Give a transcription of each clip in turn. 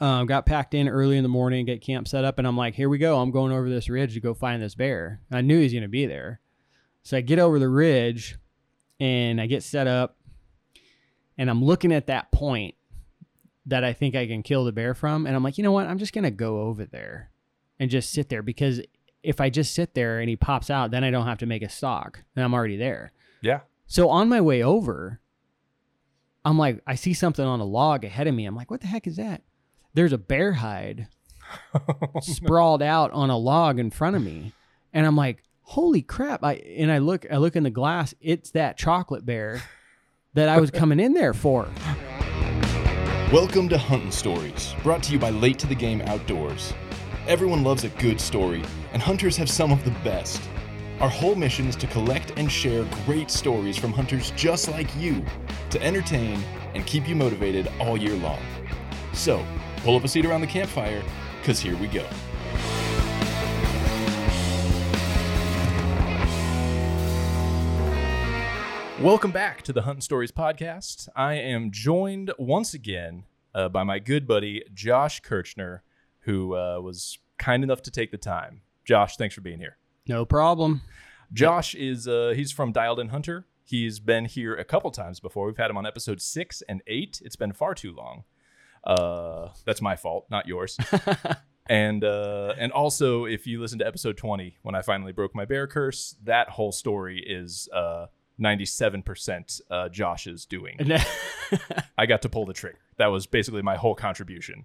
Um, got packed in early in the morning, get camp set up, and I'm like, here we go. I'm going over this ridge to go find this bear. I knew he's gonna be there, so I get over the ridge, and I get set up, and I'm looking at that point that I think I can kill the bear from, and I'm like, you know what? I'm just gonna go over there, and just sit there because if I just sit there and he pops out, then I don't have to make a stalk, and I'm already there. Yeah. So on my way over, I'm like, I see something on a log ahead of me. I'm like, what the heck is that? There's a bear hide sprawled out on a log in front of me. And I'm like, holy crap. I and I look I look in the glass, it's that chocolate bear that I was coming in there for. Welcome to Hunting Stories, brought to you by Late to the Game Outdoors. Everyone loves a good story, and hunters have some of the best. Our whole mission is to collect and share great stories from hunters just like you to entertain and keep you motivated all year long. So, pull up a seat around the campfire, because here we go. Welcome back to the Hunting Stories podcast. I am joined once again uh, by my good buddy Josh Kirchner, who uh, was kind enough to take the time. Josh, thanks for being here. No problem. Josh is uh, he's from Dialed In Hunter. He's been here a couple times before. We've had him on episode six and eight. It's been far too long. Uh, that's my fault, not yours. and uh, and also, if you listen to episode twenty, when I finally broke my bear curse, that whole story is uh, ninety-seven percent uh, Josh's doing. I got to pull the trigger. That was basically my whole contribution.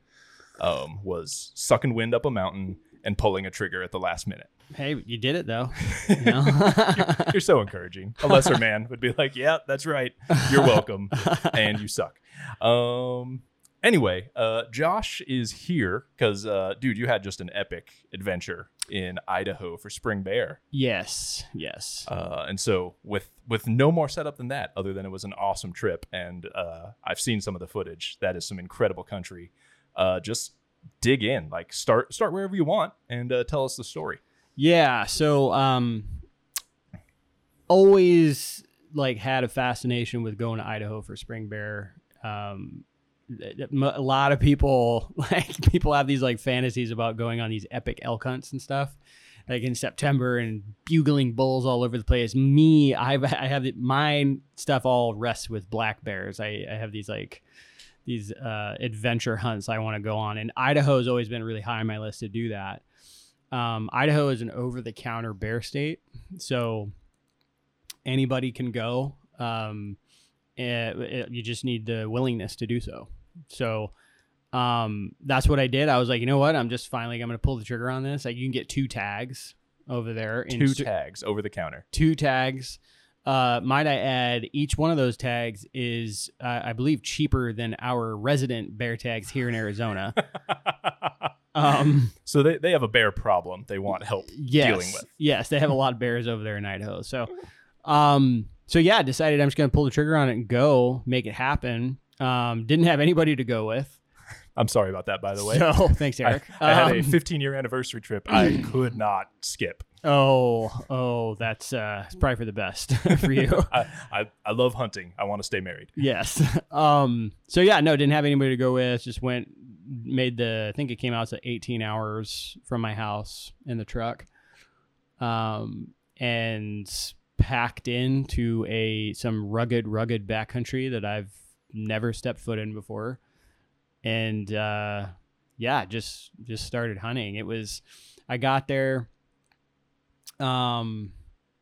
Um, was sucking wind up a mountain and pulling a trigger at the last minute. hey, you did it though. You know? You're so encouraging. A lesser man would be like, "Yeah, that's right. You're welcome," and you suck. Um. Anyway, uh, Josh is here because, uh, dude, you had just an epic adventure in Idaho for spring bear, yes, yes. uh, and so with with no more setup than that, other than it was an awesome trip, and uh, I've seen some of the footage. That is some incredible country. Uh, just dig in, like start start wherever you want, and uh, tell us the story. Yeah, so um always like had a fascination with going to Idaho for spring bear. Um th- th- m- a lot of people like people have these like fantasies about going on these epic elk hunts and stuff like in September and bugling bulls all over the place. Me, I've I have stuff all rests with black bears. I, I have these like these uh, adventure hunts I want to go on, and Idaho has always been really high on my list to do that. Um, Idaho is an over-the-counter bear state, so anybody can go. Um, it- it- you just need the willingness to do so. So um, that's what I did. I was like, you know what? I'm just finally I'm going to pull the trigger on this. Like you can get two tags over there. in Two cer- tags over the counter. two tags. Uh, might I add, each one of those tags is, uh, I believe, cheaper than our resident bear tags here in Arizona. Um, so they, they have a bear problem they want help yes, dealing with. yes, they have a lot of bears over there in Idaho. So, um, so yeah, I decided I'm just gonna pull the trigger on it and go make it happen. Um, didn't have anybody to go with. I'm sorry about that, by the way. So thanks, Eric. I had a Um, 15 year anniversary trip I could not skip. oh, oh, that's uh, probably for the best for you. I, I, I love hunting. I want to stay married. Yes. Um. So yeah, no, didn't have anybody to go with. Just went, made the. I think it came out to 18 hours from my house in the truck. Um, and packed into a some rugged, rugged backcountry that I've never stepped foot in before, and uh, yeah, just just started hunting. It was, I got there. Um,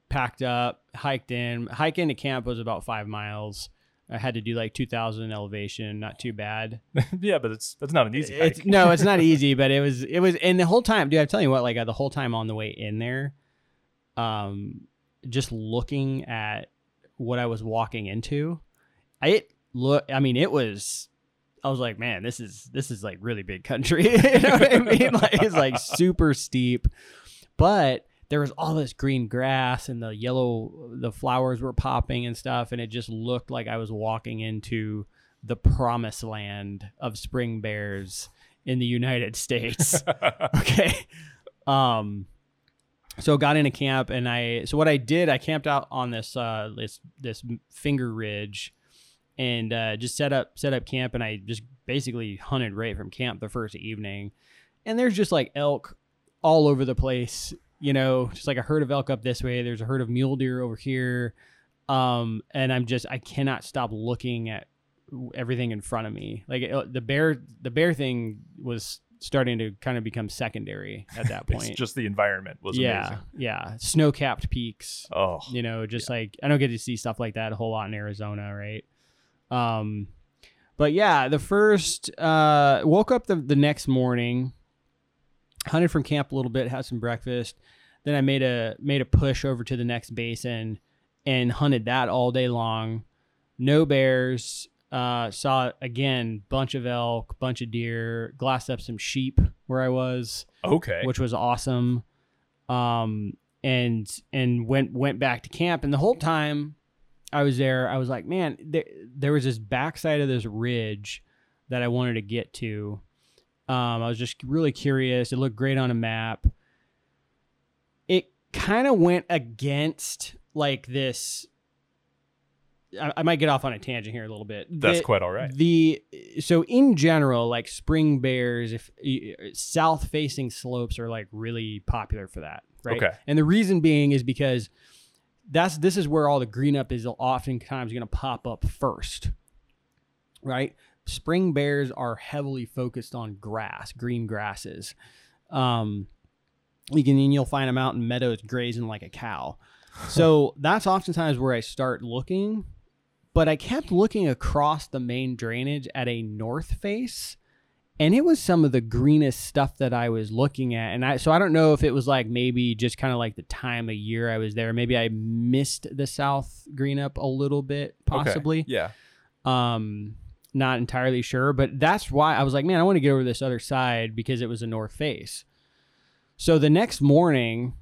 packed up, hiked in. Hiking to camp was about five miles. I had to do like 2,000 elevation, not too bad. yeah, but it's that's not an easy It's, hike. no, it's not easy, but it was it was and the whole time, dude. I'm telling you what, like uh, the whole time on the way in there, um, just looking at what I was walking into, I it look. I mean, it was. I was like, man, this is this is like really big country. you know what I mean? Like it's like super steep, but there was all this green grass and the yellow, the flowers were popping and stuff, and it just looked like I was walking into the promised land of spring bears in the United States. okay. Um so got into camp and I so what I did, I camped out on this uh this this finger ridge and uh just set up set up camp and I just basically hunted right from camp the first evening, and there's just like elk all over the place. You know, just like a herd of elk up this way. There's a herd of mule deer over here, um, and I'm just I cannot stop looking at everything in front of me. Like it, the bear, the bear thing was starting to kind of become secondary at that It's point. just the environment was yeah, amazing. yeah, snow capped peaks Oh, you know just like i don't get to see stuff like that a whole lot in arizona right um but yeah the first uh woke up the, the next morning hunted from camp a little bit had some breakfast then i made a made a push over to the next basin and hunted that all day long no bears uh saw again bunch of elk bunch of deer glassed up some sheep where i was okay. which was awesome. Um, and and went went back to camp, and the whole time I was there, I was like, man, there, there was this backside of this ridge that I wanted to get to. Um, I was just really curious. It looked great on a map. It kind of went against like this. I, I might get off on a tangent here a little bit. That's The- quite all right. the so in general, like spring bears, if south facing slopes are like really popular for that, right? Okay. And the reason being is because that's this is where all the green up is oftentimes going to pop up first, right? Spring bears are heavily focused on grass, green grasses. Um, you can and you'll find them out in meadows grazing like a cow. So that's oftentimes where I start looking but I kept looking across the main drainage at a north face and it was some of the greenest stuff that I was looking at. And I so I don't know if it was like maybe just kind of like the time of year I was there. Maybe I missed the south green up a little bit Okay. possibly. Yeah. um not entirely sure. But that's why I was like man I want to get over this other side because it was a north face. So the next morning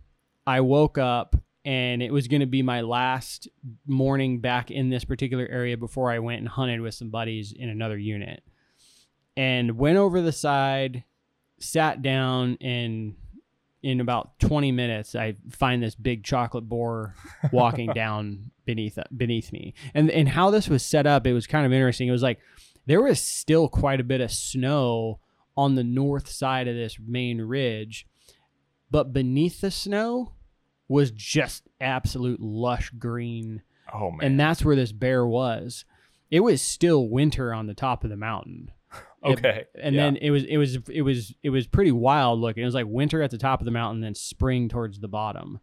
I woke up and it was going to be my last morning back in this particular area before I went and hunted with some buddies in another unit and went over the side sat down and in about 20 minutes I find this big chocolate boar walking down beneath beneath me. And and how this was set up, it was kind of interesting. It was like there was still quite a bit of snow on the north side of this main ridge, but beneath the snow was just absolute lush green. Oh man. And that's where this bear was. It was still winter on the top of the mountain. It- okay. and Yeah. then it was it was it was it was pretty wild looking. It was like winter at the top of the mountain, then spring towards the bottom.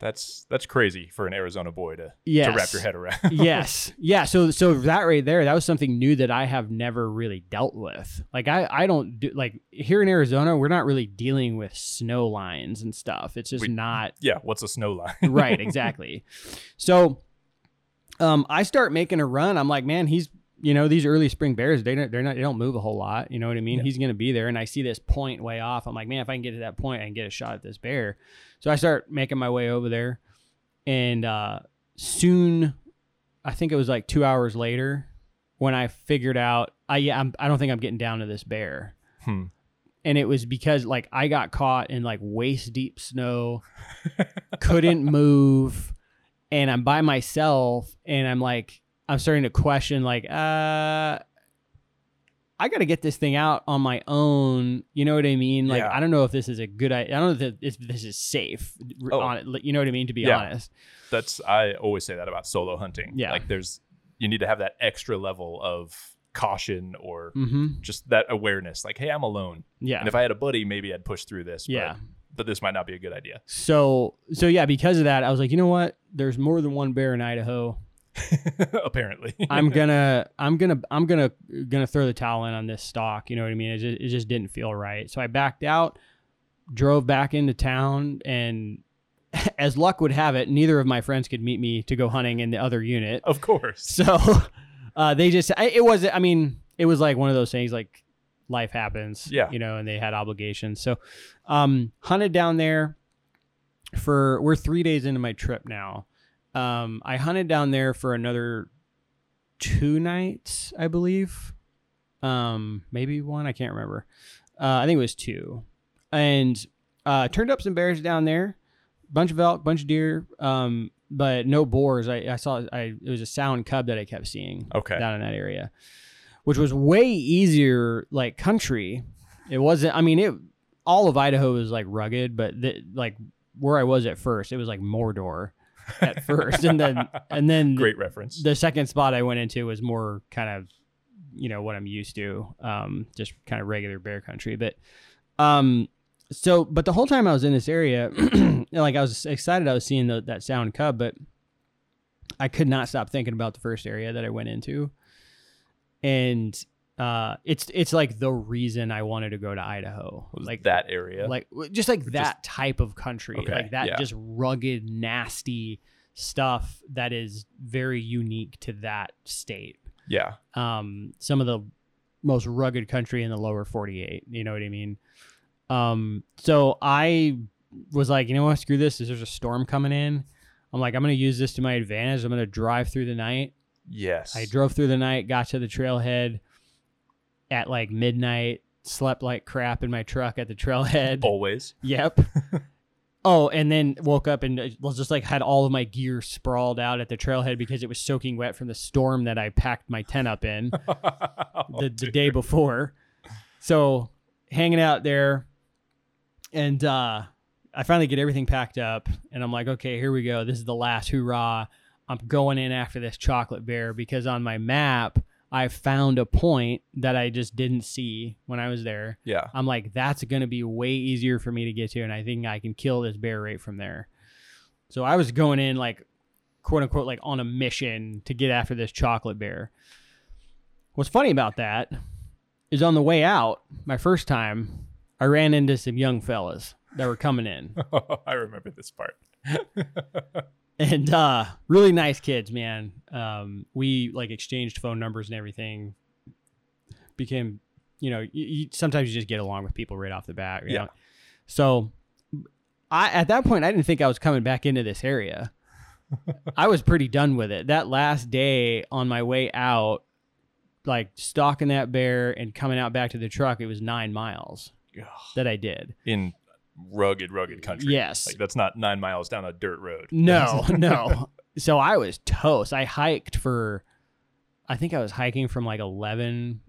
that's that's crazy for an Arizona boy to Yes. to wrap your head around. yes. Yeah. So so that right there, that was something new that I have never really dealt with. Like I I don't do like here in Arizona, we're not really dealing with snow lines and stuff. It's just We- not yeah. What's a snow line? right. Exactly. So um, I start making a run. I'm like, man, he's you know these early spring bears they don't they're not they don't move a whole lot. You know what I mean? Yeah. He's gonna be there, and I see this point way off. I'm like, man, if I can get to that point, I can get a shot at this bear. So I start making my way over there, and uh, soon, I think it was like two hours later when I figured out I yeah I'm, I don't think I'm getting down to this bear Hmm. and it was because like I got caught in like waist deep snow, couldn't move, and I'm by myself, and I'm like I'm starting to question like uh I got to get this thing out on my own. You know what I mean? Like Yeah. I don't know if this is a good idea. I don't know if this- if this is safe. Oh. On it, you know what I mean? To be Yeah. honest, That's I always say that about solo hunting. Yeah. Like there's you need to have that extra level of caution or mm-hmm. just that awareness. Like, hey, I'm alone. Yeah, And if I had a buddy, maybe I'd push through this. yeah. But, but this might not be a good idea. So so yeah, because of that, I was like, you know what? There's more than one bear in Idaho. Apparently. I'm gonna I'm gonna I'm gonna gonna throw the towel in on this stock. You know what I mean? It just, it just didn't feel right. So I backed out, drove back into town, and as luck would have it, neither of my friends could meet me to go hunting in the other unit. of course. So uh, they just I, it wasn't. I mean, it was like one of those things like life happens. Yeah. you know, and they had obligations. So um, hunted down there for we're three days into my trip now. Um, I hunted down there for another two nights, I believe. Um, maybe one, I can't remember. Uh, I think it was two, and uh, turned up some bears down there. Bunch of elk, bunch of deer, um, but no boars. I, I saw I it was a sound cub that I kept seeing Okay. down in that area. which was way easier like country. It wasn't. I mean, it all of Idaho was like rugged, but the, like where I was at first, it was like Mordor at first, and then and then Great reference. the second spot I went into was more kind of, you know, what I'm used to, um, just kind of regular bear country. But, um, so, but the whole time I was in this area, like I was excited I was seeing the, that sound cub, but I could not stop thinking about the first area that I went into, and uh, it's it's like the reason I wanted to go to Idaho, like that area. like just like that type of country. Okay, like that yeah. just rugged nasty stuff that is very unique to that state. Yeah. um some of the most rugged country in the lower 48 you know what i mean? Um so i was like you know what? Screw this. There's a storm coming in. I'm like i'm gonna use this to my advantage. I'm gonna drive through the night. Yes. I drove through the night, got to the trailhead at like midnight, slept like crap in my truck at the trailhead. Always. Yep. oh, and then woke up and uh, was just like had all of my gear sprawled out at the trailhead because it was soaking wet from the storm that I packed my tent up in Oh, the, the day before. So hanging out there, and uh, I finally get everything packed up, and I'm like, okay, here we go. This is the last hoorah. I'm going in after this chocolate bear because on my map I found a point that I just didn't see when I was there. Yeah. I'm like, that's going to be way easier for me to get to, and I think I can kill this bear right from there. So I was going in like, quote unquote, like on a mission to get after this chocolate bear. What's funny about that is on the way out, my first time, I ran into some young fellas that were coming in. I remember this part. and uh really nice kids man. Um we like exchanged phone numbers and everything. Became you know you, you, sometimes you just get along with people right off the bat you Yeah. know? so i at that point i didn't think i was coming back into this area. I was pretty done with it. That last day on my way out like stalking that bear and coming out back to the truck it was nine miles that i did. In rugged, rugged country. Yes. Like that's not nine miles down a dirt road. No, no. So I was toast. I hiked for, I think I was hiking from like 11,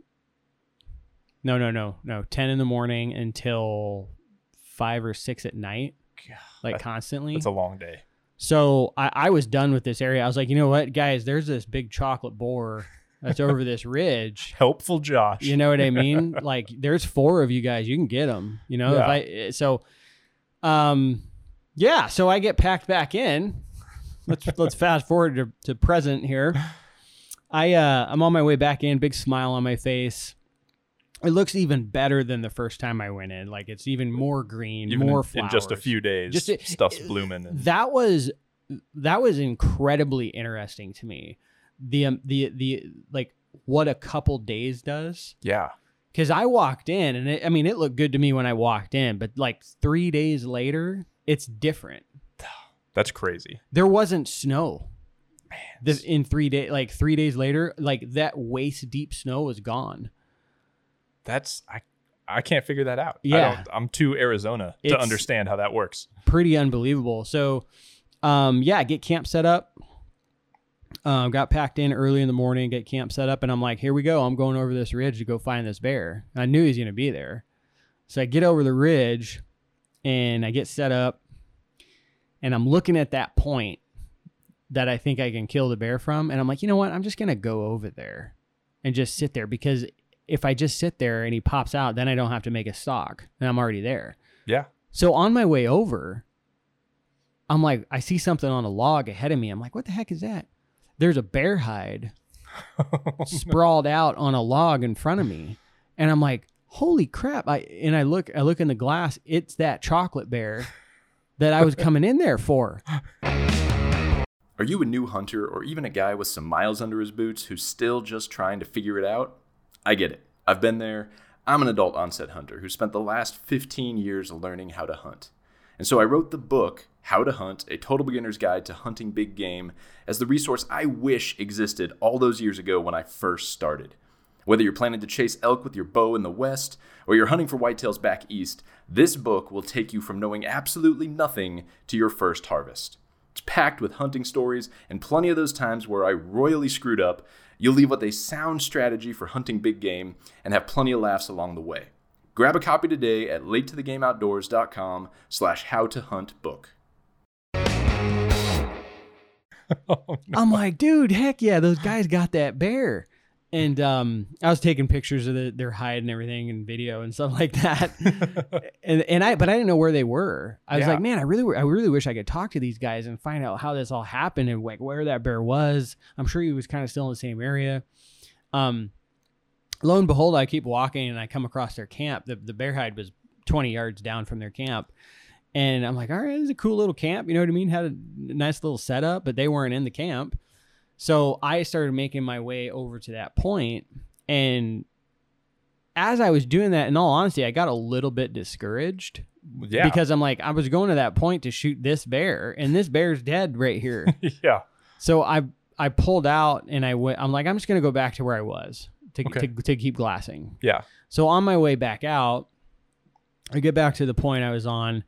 no, no, no, no, 10 in the morning until five or six at night, like That- constantly. It's a long day. so I, I was done with this area. I was like, you know what, guys, there's this big chocolate boar that's over this ridge. Helpful Josh. You know what I mean? like there's four of you guys. You can get them. You know, Yeah. if I eh, so, um, yeah. So I get packed back in. Let's let's fast forward to, to present here. I uh I'm on my way back in. Big smile on my face. It looks even better than the first time I went in. Like it's even more green, Even more in, in just a few days, Just it- stuff's blooming. And, That was that was incredibly interesting to me. The um, the the like what a couple days does yeah. Because I walked in and it, I mean it looked good to me when I walked in, but like three days later, it's different. That's crazy. There wasn't snow. Man, This in three days, like three days later, like that waist deep snow was gone. That's I I can't figure that out. I Yeah. don't, I'm too Arizona to understand how that works. Pretty unbelievable. So, um, yeah, get camp set up. Um, got packed in early in the morning, get camp set up, and I'm like, here we go. I'm going over this ridge to go find this bear. I knew he's gonna be there, so I get over the ridge, and I get set up, and I'm looking at that point that I think I can kill the bear from, and I'm like, you know what? I'm just gonna go over there and just sit there because if I just sit there and he pops out, then I don't have to make a stalk, and I'm already there. Yeah. So on my way over, I'm like, I see something on a log ahead of me. I'm like, what the heck is that? There's a bear hide sprawled out on a log in front of me. And I'm like, holy crap. I and I look I look in the glass, it's that chocolate bear that I was coming in there for. Are you a new hunter or even a guy with some miles under his boots who's still just trying to figure it out? I get it. I've been there. I'm an adult onset hunter who spent the last 15 years learning how to hunt. And so I wrote the book, How to Hunt A Total Beginner's Guide to Hunting Big Game, as the resource I wish existed all those years ago when I first started. Whether you're planning to chase elk with your bow in the west or you're hunting for whitetails back east, this book will take you from knowing absolutely nothing to your first harvest. It's packed with hunting stories and plenty of those times where I royally screwed up. You'll leave with a sound strategy for hunting big game and have plenty of laughs along the way. Grab a copy today at latetothegameoutdoors.com slash how to hunt book. I'm like, dude, heck yeah, those guys got that bear. And um, I was taking pictures of the, their hide and everything and video and stuff like that. and and I but I didn't know where they were. I was Yeah. like, man, I really I really wish I could talk to these guys and find out how this all happened and like where that bear was. I'm sure he was kind of still in the same area. Um, lo and behold, I keep walking and I come across their camp. The the bear hide was 20 yards down from their camp. And I'm like, all right, this is a cool little camp. You know what I mean? Had a nice little setup, but they weren't in the camp. So I started making my way over to that point, and as I was doing that, in all honesty, I got a little bit discouraged Yeah. because I'm like, I was going to that point to shoot this bear, and this bear's dead right here. yeah. so I I pulled out, and I went. I'm like, I'm just gonna go back to where I was to Okay. to, to keep glassing. Yeah. So on my way back out, I get back to the point I was on,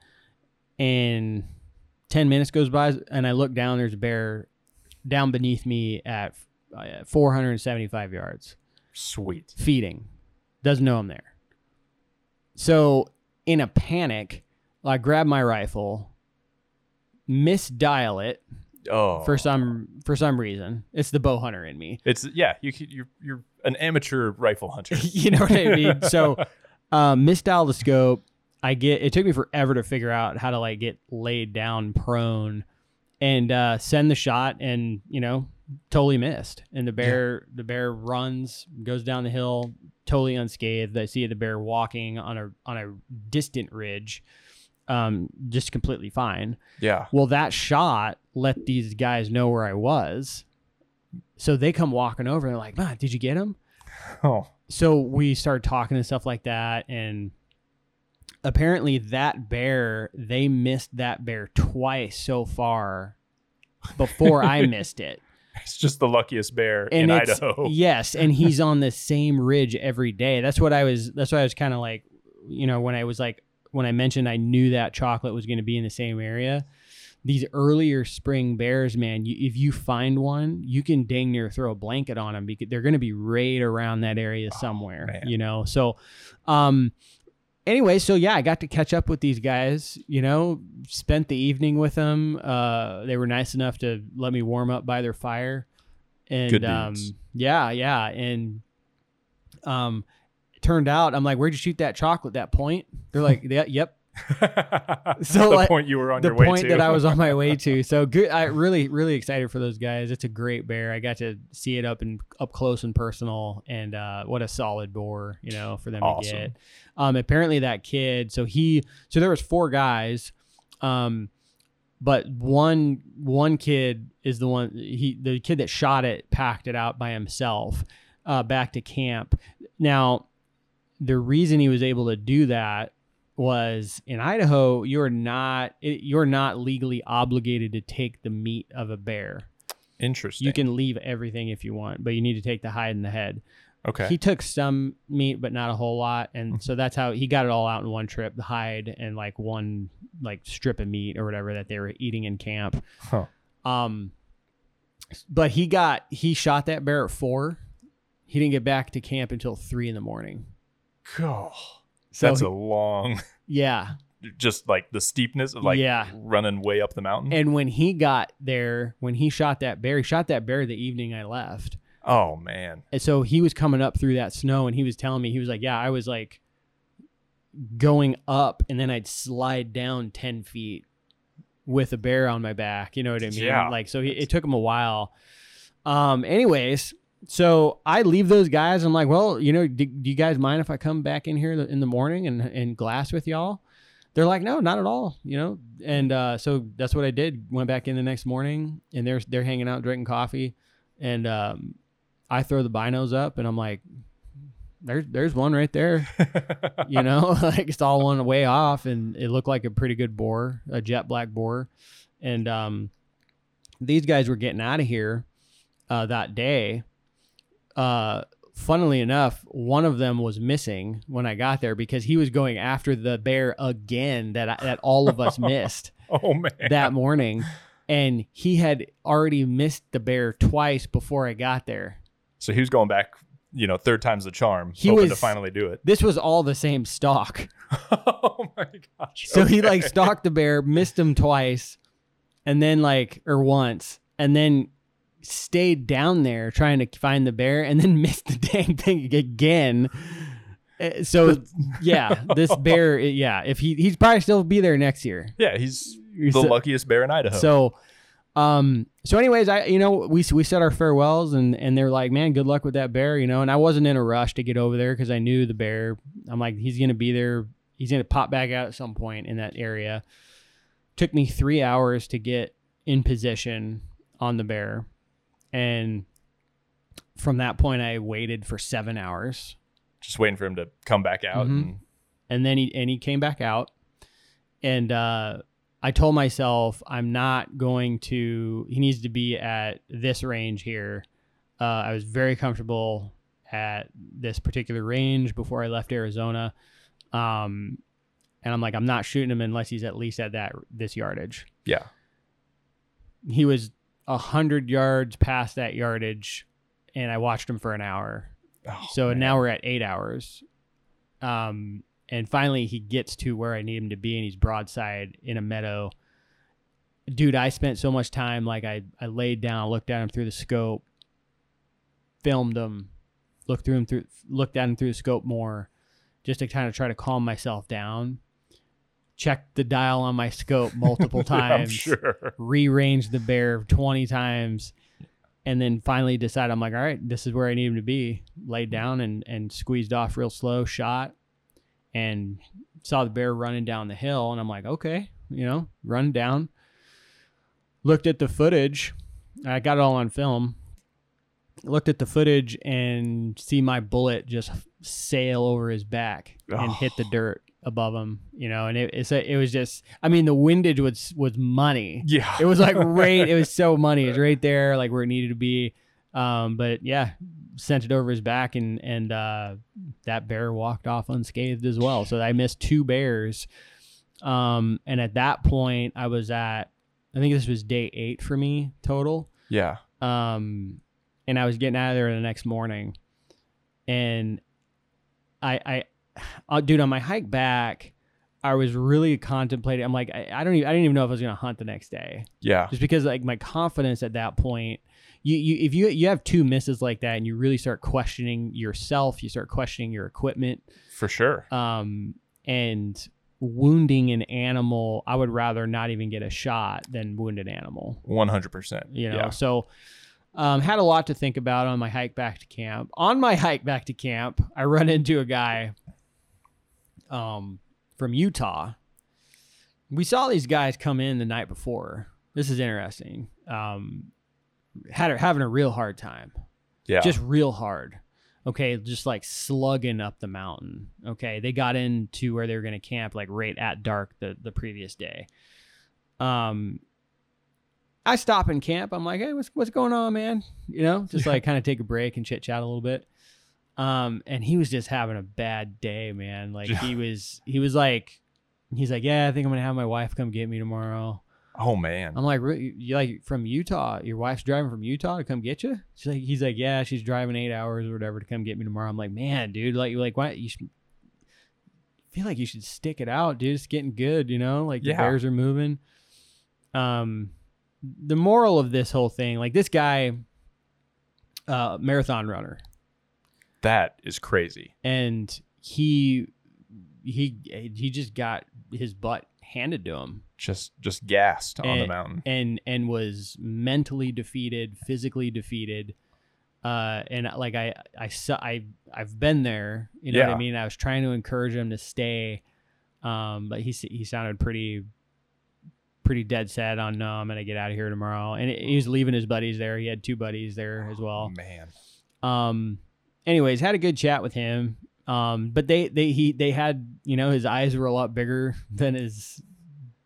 and ten minutes goes by, and I look down. There's a bear down beneath me at uh, 475 yards, Sweet. feeding. Doesn't know I'm there. So in a panic, I grab my rifle, misdial it Oh. for some for some reason. It's the bow hunter in me. It's yeah. you you're you're an amateur rifle hunter. you know what I mean? So, um, misdial the scope. I get. It took me forever to figure out how to like get laid down prone, and uh, send the shot, and you know, totally missed. And the bear, the bear runs, goes down the hill, totally unscathed. I see the bear walking on a on a distant ridge, um, just completely fine. yeah. Well, that shot let these guys know where I was. So they come walking over and they're like, Man, did you get him? Oh. So we started talking and stuff like that. And apparently, that bear, they missed that bear twice so far before I missed it. It's just the luckiest bear And in Idaho. Yes. And he's on the same ridge every day. That's what I was, that's why I was kind of like, you know, when I was like, when I mentioned I knew that chocolate was going to be in the same area, these earlier spring bears, man, you, if you find one, you can dang near throw a blanket on them because they're going to be right around that area somewhere, man. you know? So, um, anyway, so yeah, I got to catch up with these guys, you know, spent the evening with them. Uh, they were nice enough to let me warm up by their fire. And, um, yeah, yeah. And, um, it turned out, I'm like, where'd you shoot that chocolate? That point? They're like, yeah, yep. So, the like, point you were on the your way point to. that I was on my way to. So good. I really, really excited for those guys. It's a great bear. I got to see it up and up close and personal, and uh, what a solid boar, you know, for them Awesome. to get. Um, apparently that kid. So he. So there was four guys. Um, but one one kid is the one he the kid that shot it packed it out by himself uh, back to camp. Now, the reason he was able to do that was in Idaho, you're not it- you're not legally obligated to take the meat of a bear. Interesting. You can leave everything if you want, but you need to take the hide and the head. okay. He took some meat, but not a whole lot, and so that's how he got it all out in one trip: the hide and like one like strip of meat or whatever that they were eating in camp. Huh. Um, but he got he shot that bear at four. He didn't get back to camp until three in the morning. God. So That's he- a long, yeah, just like the steepness of like Yeah. running way up the mountain. And when he got there, when he shot that bear, he shot that bear the evening I left. oh man. And so he was coming up through that snow and he was telling me, he was like, Yeah, I was like going up and then I'd slide down 10 feet with a bear on my back. You know what I mean? Yeah. Like, so he, it took him a while. Um, anyways, so I leave those guys. I'm like, Well, you know, do, do you guys mind if I come back in here in the morning and, and glass with y'all? they're like, no, not at all, you know. And uh, so that's what I did. Went back in the next morning, and they're they're hanging out drinking coffee, and um, I throw the binos up, and I'm like, there's there's one right there, you know, like it's all one way off, and it looked like a pretty good boar, a jet black boar, and um, these guys were getting out of here uh, that day. Uh, funnily enough, one of them was missing when I got there because he was going after the bear again that I, that all of us missed oh man. that morning. and he had already missed the bear twice before I got there. So he was going back, you know, third time's the charm, He hoping to was- finally do it. This was all the same stock. oh my gosh. So he like stalked the bear, missed him twice, and then like or once, and then stayed down there trying to find the bear, and then missed the dang thing again. Uh, So yeah, this bear, yeah, if he he's probably still be there next year. Yeah, he's the So- luckiest bear in Idaho. So, um, so anyways, I you know we we said our farewells and and they're like, man, good luck with that bear, you know. And I wasn't in a rush to get over there because I knew the bear. I'm like, he's gonna be there. He's gonna pop back out at some point in that area. Took me three hours to get in position on the bear, and from that point, I waited for seven hours just waiting for him to come back out. Mhm. And, and then he and he came back out and uh I told myself I'm not going to he needs to be at this range here. Uh I was very comfortable at this particular range before I left Arizona. Um and I'm like I'm not shooting him unless he's at least at that this yardage. yeah. He was a hundred yards past that yardage and I watched him for an hour Oh, so man. now we're at eight hours. Um, and finally he gets to where I need him to be, and he's broadside in a meadow. Dude, I spent so much time like I, I laid down, looked at him through the scope, filmed him, looked through him through looked at him through the scope more, just to kind of try to calm myself down. Checked the dial on my scope multiple I'm times sure. rearranged the bear 20 times and then finally decided I'm like, all right, this is where I need him to be. Laid down and, and squeezed off real slow, shot, and saw the bear running down the hill. And I'm like, okay, you know, run down. Looked at the footage. I got it all on film. Looked at the footage and see my bullet just sail over his back and hit the Oh. dirt above him, you know, and it, it's a, it was just, I mean, the windage was, was money. Yeah. It was like right. It was so money. It was right there, like where it needed to be. Um, but yeah, sent it over his back, and and uh, that bear walked off unscathed as well. So I missed two bears. Um, and at that point, I was at, I think this was day eight for me total. yeah. Um, and I was getting out of there the next morning, and I, I, uh, dude, on my hike back, I was really contemplating. I'm like, I, I don't even, I didn't even know if I was gonna hunt the next day, Yeah. just because like my confidence at that point. You, you if you you have two misses like that and you really start questioning yourself, you start questioning your equipment, For sure. um, and wounding an animal, I would rather not even get a shot than wound an animal One hundred percent. you know Yeah. so um, had a lot to think about on my hike back to camp on my hike back to camp i run into a guy um, from utah we saw these guys come in the night before this is interesting um, had a, having a real hard time Yeah. just real hard. Okay, just like slugging up the mountain. Okay, they got into where they were going to camp like right at dark the the previous day. Um, I stop in camp. I'm like, hey, what's what's going on, man? You know, just like kind of take a break and chit chat a little bit. Um, and he was just having a bad day, man. Like he was, he was like, he's like, yeah, I think I'm gonna have my wife come get me tomorrow. oh man. I'm like, really? You like from Utah? Your wife's driving from Utah to come get you? She's like, he's like, yeah, she's driving eight hours or whatever to come get me tomorrow. I'm like, man, dude, like, like, why? You should feel like you should stick it out, dude. It's getting good, you know. Like the bears are moving. Um, the moral of this whole thing, like this guy, uh, marathon runner, That is crazy. and he, he, he just got his butt handed to him. Just just gassed on the mountain. and and was mentally defeated, physically defeated. Uh, and like I, I, saw, I, I've been there. You know what I mean? I was trying to encourage him to stay, um, but he he sounded pretty, pretty dead set on no, I'm gonna get out of here tomorrow. And he was leaving his buddies there. He had two buddies there as well. Man. Um, anyways, had a good chat with him. Um, but they they he they had you know his eyes were a lot bigger than his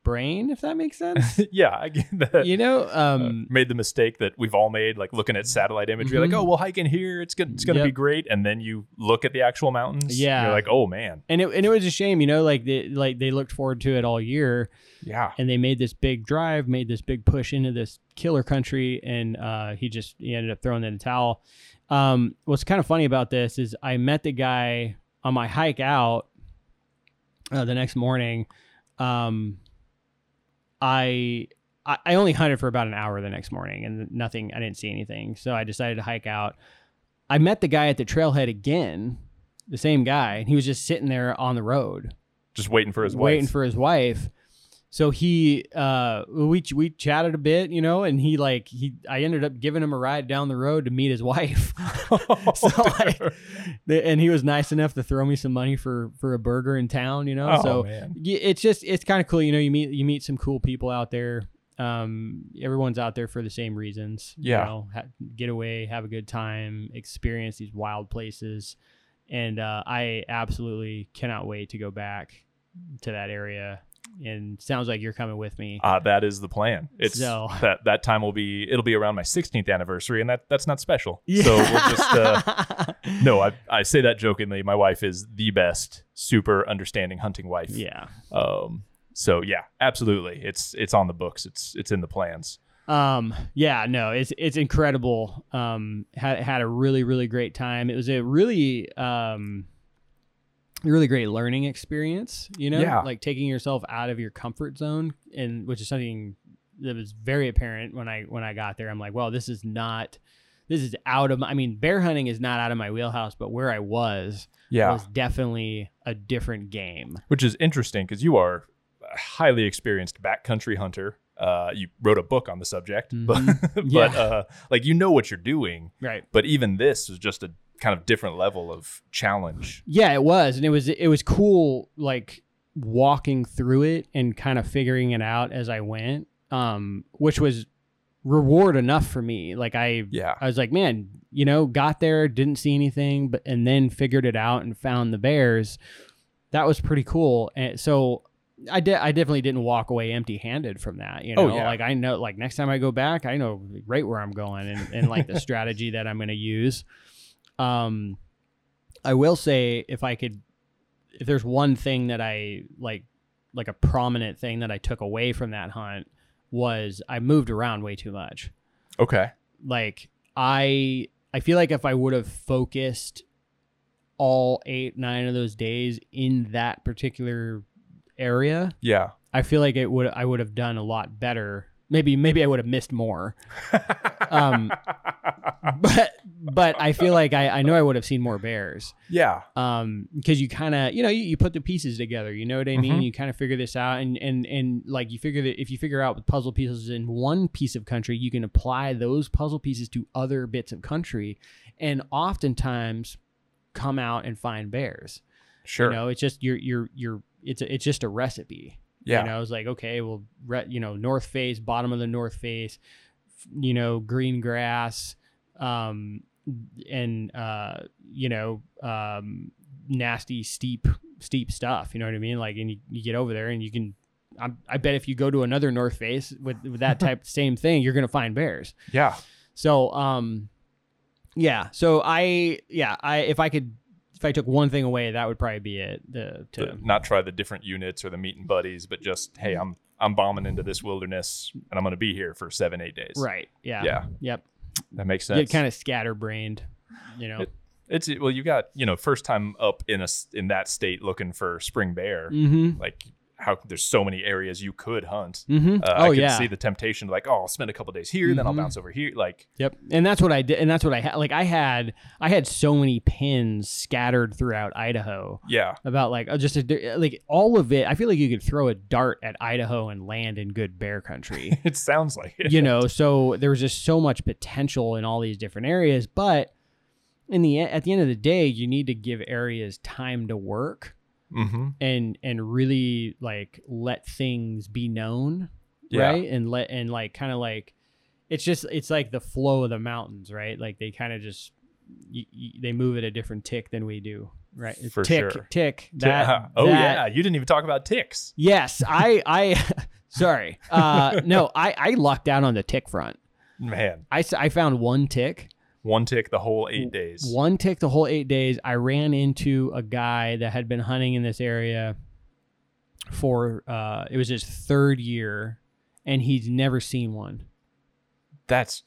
brain, if that makes sense. yeah, I get that. you know, Uh, um, made the mistake that we've all made, like looking at satellite imagery, like, Mhm. oh, we'll hike in here. It's gonna, it's gonna be great. And then you look at the actual mountains. Yeah. you're like, oh man, and it and it was a shame, you know, like they like they looked forward to it all year, yeah, and they made this big drive, made this big push into this killer country, and uh, he just he ended up throwing in the towel. Um, what's kind of funny about this is I met the guy on my hike out uh, the next morning. Um, I I only hunted for about an hour the next morning, and nothing. I didn't see anything, so I decided to hike out. I met the guy at the trailhead again, the same guy, and he was just sitting there on the road just waiting for his waiting wife. for his wife. So he, uh, we we chatted a bit, you know, and he like he, I ended up giving him a ride down the road to meet his wife. so like, and he was nice enough to throw me some money for for a burger in town, you know. oh so man, it's just it's kind of cool, you know. You meet you meet some cool people out there. Um, everyone's out there for the same reasons. Yeah. You know, ha- get away, have a good time, experience these wild places, and uh, I absolutely cannot wait to go back to that area. And sounds like you're coming with me. uh, that is the plan. It's So- that that time will be it'll be around my 16th anniversary, and that that's not special. Yeah. So we'll just. Uh, no, I, I say that jokingly. My wife is the best, super understanding hunting wife. yeah. Um. So yeah, absolutely. It's it's on the books. It's it's in the plans. Um, yeah, no, it's it's incredible. Um, had had a really really great time. It was a really um, really great learning experience. You know, Yeah. like taking yourself out of your comfort zone, and which is something that was very apparent when I when I got there. I'm like, well, this is not. This is out of my, I mean, bear hunting is not out of my wheelhouse, but where I was Yeah, was definitely a different game. which is interesting because you are a highly experienced backcountry hunter. Uh, you wrote a book on the subject, but Mhm. but Yeah. uh, like you know what you're doing. Right. But even this is just a kind of different level of challenge. Yeah, it was, and it was it was cool, like walking through it and kind of figuring it out as I went, um, which was reward enough for me. Like I, Yeah, I was like, man, you know, got there, didn't see anything, but and then figured it out and found the bears. That was pretty cool, and so. I did. I definitely didn't walk away empty-handed from that. You Oh, know, yeah. like I know, like next time I go back, I know right where I'm going and, and like the strategy that I'm going to use. Um, I will say if I could, if there's one thing that I like, like a prominent thing that I took away from that hunt was I moved around way too much. okay. Like I, I feel like if I would have focused all eight, nine of those days in that particular area, Yeah. I feel like it would, I would have done a lot better. Maybe, maybe I would have missed more. Um, but, but I feel like I, I know I would have seen more bears. yeah. um because you kind of you know you, you put the pieces together you know what i mean Mhm. you kind of figure this out and and and like you figure that if you figure out with puzzle pieces in one piece of country you can apply those puzzle pieces to other bits of country and oftentimes come out and find bears Sure. you know it's just you're you're you're it's a, it's just a recipe yeah. you know it's like okay well re- you know north face bottom of the north face f- you know green grass um and uh you know um nasty steep steep stuff you know what i mean like and you, you get over there and you can I, I bet if you go to another north face with, with that type same thing you're gonna find bears yeah. so um yeah so i yeah i if i could if i took one thing away that would probably be it the to To not try the different units or the meat and buddies, but just hey, I'm I'm bombing into this wilderness and I'm going to be here for seven eight days. right yeah Yeah. yep That makes sense. get kind of scatterbrained, you know. It- It's well, you got you know first time up in a in that state looking for spring bear. mm-hmm. Like how there's so many areas you could hunt. Mm-hmm. Uh, I oh could yeah. see the temptation to like, oh, I'll spend a couple days here, then I'll Mhm. bounce over here. Like, Yep. And that's what I did. And that's what I had. Like I had, I had so many pins scattered throughout Idaho yeah, about like uh, just a, like all of it. I feel like you could throw a dart at Idaho and land in good bear country. it sounds like it. you know, so there was just so much potential in all these different areas. But in the at the end of the day, you need to give areas time to work Mm-hmm. and and really like let things be known Yeah. right and let and like kind of like it's just it's like the flow of the mountains right like they kind of just y- y- they move at a different tick than we do right? For tick, sure. tick. That. oh that- yeah, you didn't even talk about ticks. Yes, I. I. sorry. Uh, no, I. I lucked out on the tick front. Man, I I found one tick. One tick the whole eight days. One tick the whole eight days. I ran into a guy that had been hunting in this area for. Uh, it was his third year, and he's never seen one. That's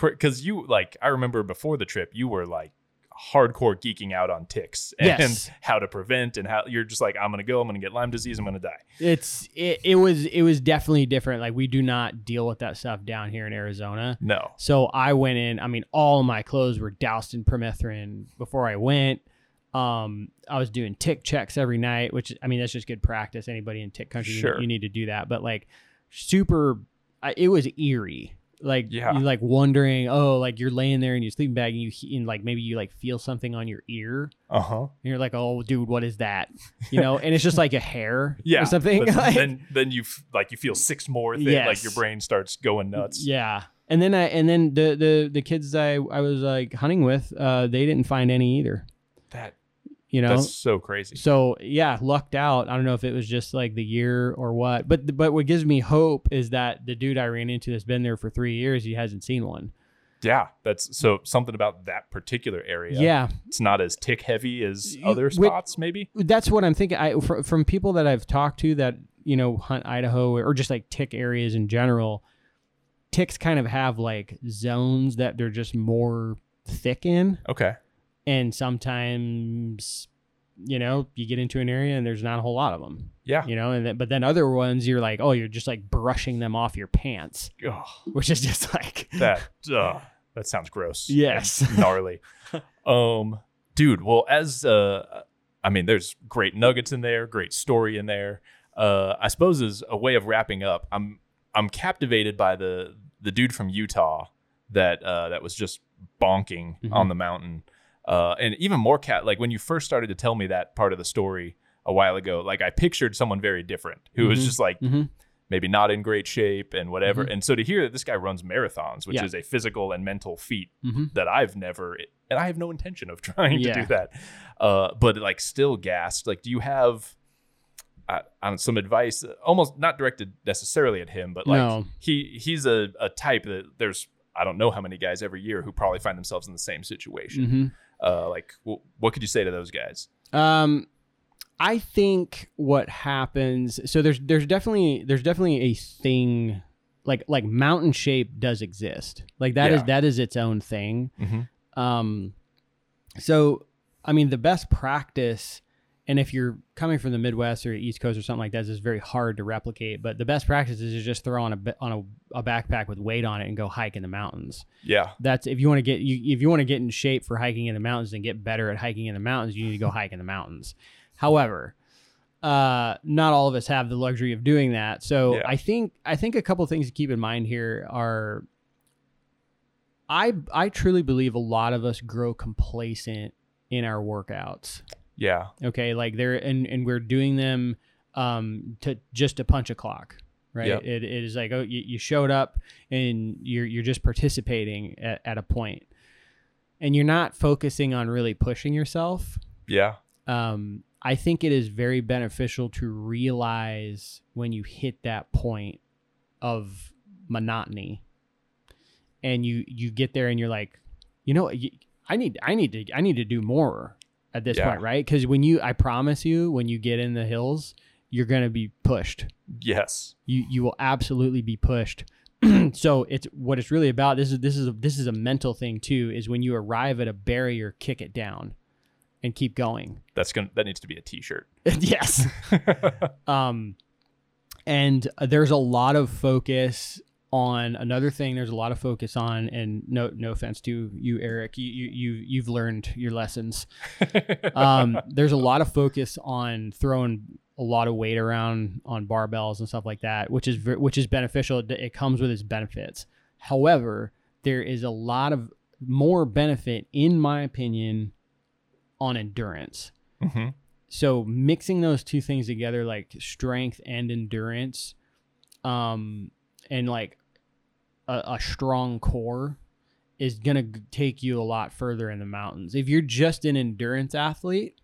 because you like. I remember before the trip, you were like hardcore geeking out on ticks and Yes. how to prevent and how you're just like, I'm gonna go, I'm gonna get Lyme disease, I'm gonna die. It's. It, it was. It was definitely different. Like we do not deal with that stuff down here in Arizona. No. So I went in. I mean, all my clothes were doused in permethrin before I went. Um, I was doing tick checks every night, which I mean that's just good practice. Anybody in tick country, you- Sure. you, need to do that. But like, super, I, it was eerie. Like, Yeah. you like wondering, oh, like you're laying there in your sleeping bag and you and like maybe you like feel something on your ear, Uh huh. and you're like, oh, dude, what is that? You know, and it's just like a hair, Yeah. or something. Like- then then you f- like you feel six more things. Like your brain starts going nuts. Yeah. And then I and then the the the kids I I was like hunting with, uh, they didn't find any either. That You know. that's so crazy. So yeah, lucked out. I don't know if it was just like the year or what, but but what gives me hope is that the dude I ran into that's been there for three years, he hasn't seen one. Yeah. That's so something about that particular area. Yeah, It's not as tick heavy as other with- spots, maybe. that's what I'm thinking. I fr- from people that I've talked to that you know hunt Idaho or just like tick areas in general, ticks kind of have like zones that they're just more thick in. Okay. And sometimes you know you get into an area and there's not a whole lot of them Yeah. you know and then, but then other ones you're like oh you're just like brushing them off your pants Ugh, which is just like that uh, that sounds gross. Yes. gnarly. um, dude. Well, as uh, I mean, there's great nuggets in there, great story in there. Uh, I suppose as a way of wrapping up, I'm I'm captivated by the the dude from Utah that uh, that was just bonking Mhm. on the mountain. Uh, and even more cat like when you first started to tell me that part of the story a while ago, like I pictured someone very different who was Mhm. just like Mhm. maybe not in great shape and whatever. Mhm. And so to hear that this guy runs marathons, which Yeah. is a physical and mental feat Mhm. that I've never, and I have no intention of trying to do that, uh, but like still gassed. Like, do you have uh, on some advice, almost not directed necessarily at him, but like No. he he's a, a type that there's I don't know how many guys every year who probably find themselves in the same situation. Uh, like, w- what could you say to those guys? um i think what happens so there's there's definitely there's definitely a thing like like mountain shape does exist like that is Yeah. that is its own thing Mm-hmm. Um, so I mean, the best practice, and if you're coming from the Midwest or East Coast or something like that, this is very hard to replicate. But the best practice is to just throw on a on a, a backpack with weight on it and go hike in the mountains. Yeah, That's if you want to get you if you want to get in shape for hiking in the mountains and get better at hiking in the mountains, you need to go hike in the mountains. However, uh, not all of us have the luxury of doing that. So Yeah. I think I think a couple things to keep in mind here are I I truly believe a lot of us grow complacent in our workouts. Yeah, Okay, like they're and and we're doing them um to just to punch a clock, right? Yep. It, it is like oh you, you showed up and you're you're just participating at, at a point, and you're not focusing on really pushing yourself. yeah, Um, I think it is very beneficial to realize when you hit that point of monotony, and you you get there and you're like, you know, I need I need to I need to do more at this Yeah. point, right? Because when you, I promise you, when you get in the hills, you're gonna be pushed. yes, You you will absolutely be pushed. so it's what it's really about. This is this is a, this is a mental thing too. Is when you arrive at a barrier, kick it down, and keep going. that's gonna that needs to be a T-shirt. yes. Um, and uh, there's a lot of focus on another thing. There's a lot of focus on, and no, no offense to you, Eric. You, you, you you've learned your lessons. Um, there's a lot of focus on throwing a lot of weight around on barbells and stuff like that, which is which is beneficial. It- comes with its benefits. However, there is a lot of more benefit, in my opinion, on endurance hmm so mixing those two things together like strength and endurance um and like a, a strong core is gonna take you a lot further in the mountains if you're just an endurance athlete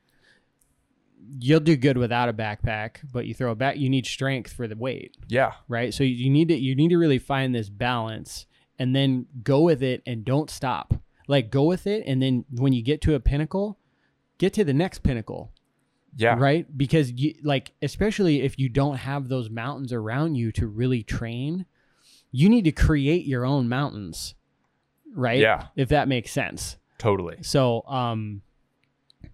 you'll do good without a backpack, but you throw a back, you need strength for the weight, Yeah. right? So you need to you need to really find this balance and then go with it and don't stop. Like go with it and then when you get to a pinnacle, get to the next pinnacle, Yeah. right? Because you like especially if you don't have those mountains around you to really train, you need to create your own mountains, right? Yeah. If that makes sense. Totally. So, um,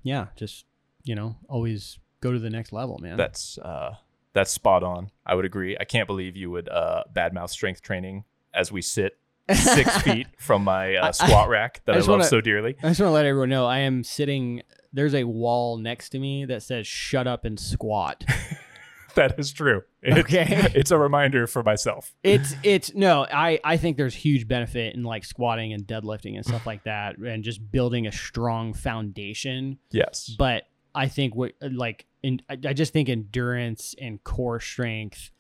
yeah, just you know, always go to the next level, man. That's uh, that's spot on. I would agree. I can't believe you would uh, badmouth strength training as we sit six feet from my uh, squat rack that I I, just love wanna- so dearly. I just want to let everyone know I am sitting. There's a wall next to me that says "Shut up and squat." That is true. It- Okay. it's a reminder for myself. it's it's no, I I think there's huge benefit in like squatting and deadlifting and stuff like that, and just building a strong foundation. Yes. But I think what like in, I, I just think endurance and core strength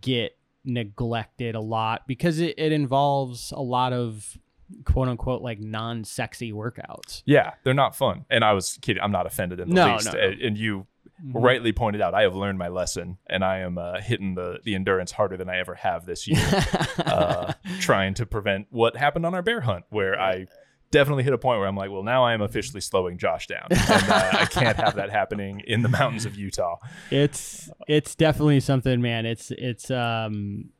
get neglected a lot because it, it involves a lot of quote unquote like non-sexy workouts. Yeah, they're not fun. And I was kidding. I'm not offended in the No, least. no, no. And and you rightly pointed out, I have learned my lesson, and I am uh, hitting the the endurance harder than I ever have this year, uh, trying to prevent what happened on our bear hunt, where I definitely hit a point where I'm like, well, now I am officially slowing Josh down, and uh, I can't have that happening in the mountains of Utah. it's it's definitely something man. It's it's um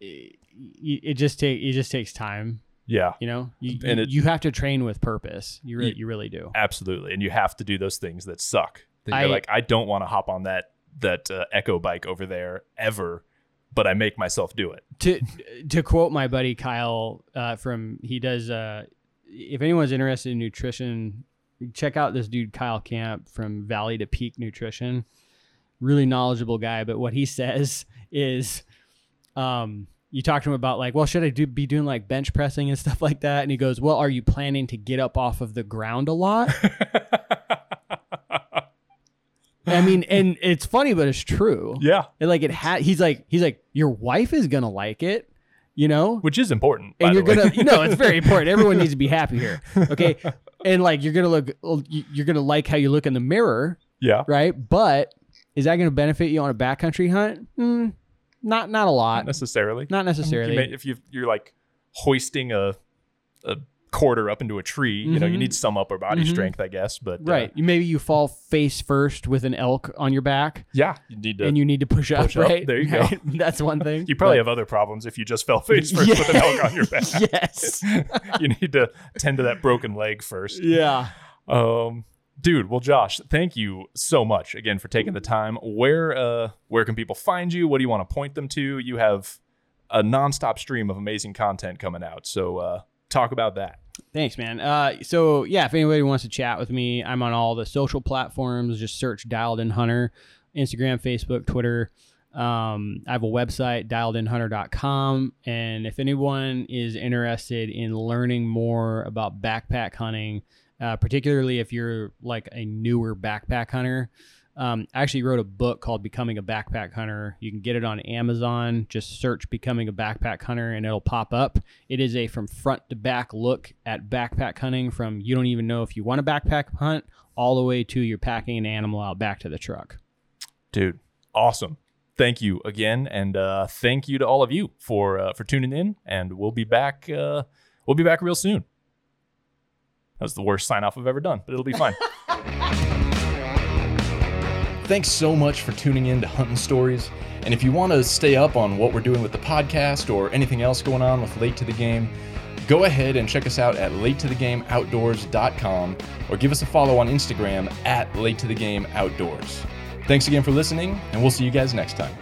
it, it just take it just takes time. Yeah, you know? You, And you, it- you have to train with purpose. You really Ye- you really do. Absolutely. And you have to do those things that suck. That you're I- like, I don't want to hop on that that uh, Echo bike over there ever, but I make myself do it. to to quote my buddy Kyle uh, from he does uh if anyone's interested in nutrition check out this dude Kyle Camp from Valley to Peak Nutrition. Really knowledgeable guy but what he says is um you talk to him about like well should I do be doing like bench pressing and stuff like that? And he goes well are you planning to get up off of the ground a lot I mean and it's funny but it's true. Yeah, and like it had he's like he's like your wife is gonna like it you know? Which is important. and you're gonna you it's very important. Everyone needs to be happy here okay? And like you're gonna look you're gonna like how you look in the mirror yeah, right? But is that gonna benefit you on a backcountry hunt? Mm, not not a not lot necessarily. not You necessarily. may, if you you're like hoisting a a quarter up into a tree, you know, you need some upper body Mhm. strength, I guess. But uh, right you maybe you fall face first with an elk on your back yeah, you need to. and you need to push up push up. right There you go. Right? that's one thing you probably But- have other problems if you just fell face first with an elk on your back. yes you need to tend to that broken leg first. yeah Um, dude, well, Josh, thank you so much again for taking the time. Where uh, where can people find you? What do you want to point them to? You have a nonstop stream of amazing content coming out, so uh, talk about that. Thanks, man. Uh, so yeah, if anybody wants to chat with me, I'm on all the social platforms. Just search Dialed In Hunter, Instagram, Facebook, Twitter. Um, I have a website, dialedinhunter.com. And if anyone is interested in learning more about backpack hunting, uh, particularly if you're like a newer backpack hunter, um, I actually wrote a book called Becoming a Backpack Hunter. You can get it on Amazon. Just search Becoming a Backpack Hunter and it'll pop up. It is a from front to back look at backpack hunting from you don't even know if you want to backpack hunt all the way to you're packing an animal out back to the truck. dude awesome thank you again and uh, thank you to all of you for uh, for tuning in and we'll be back uh, we'll be back real soon that's the worst sign off i've ever done but it'll be fine Thanks so much for tuning in to Hunting Stories. And if you want to stay up on what we're doing with the podcast or anything else going on with Late to the Game, go ahead and check us out at latetothegameoutdoors.com or give us a follow on Instagram at Late to the Game Outdoors. Thanks again for listening, and we'll see you guys next time.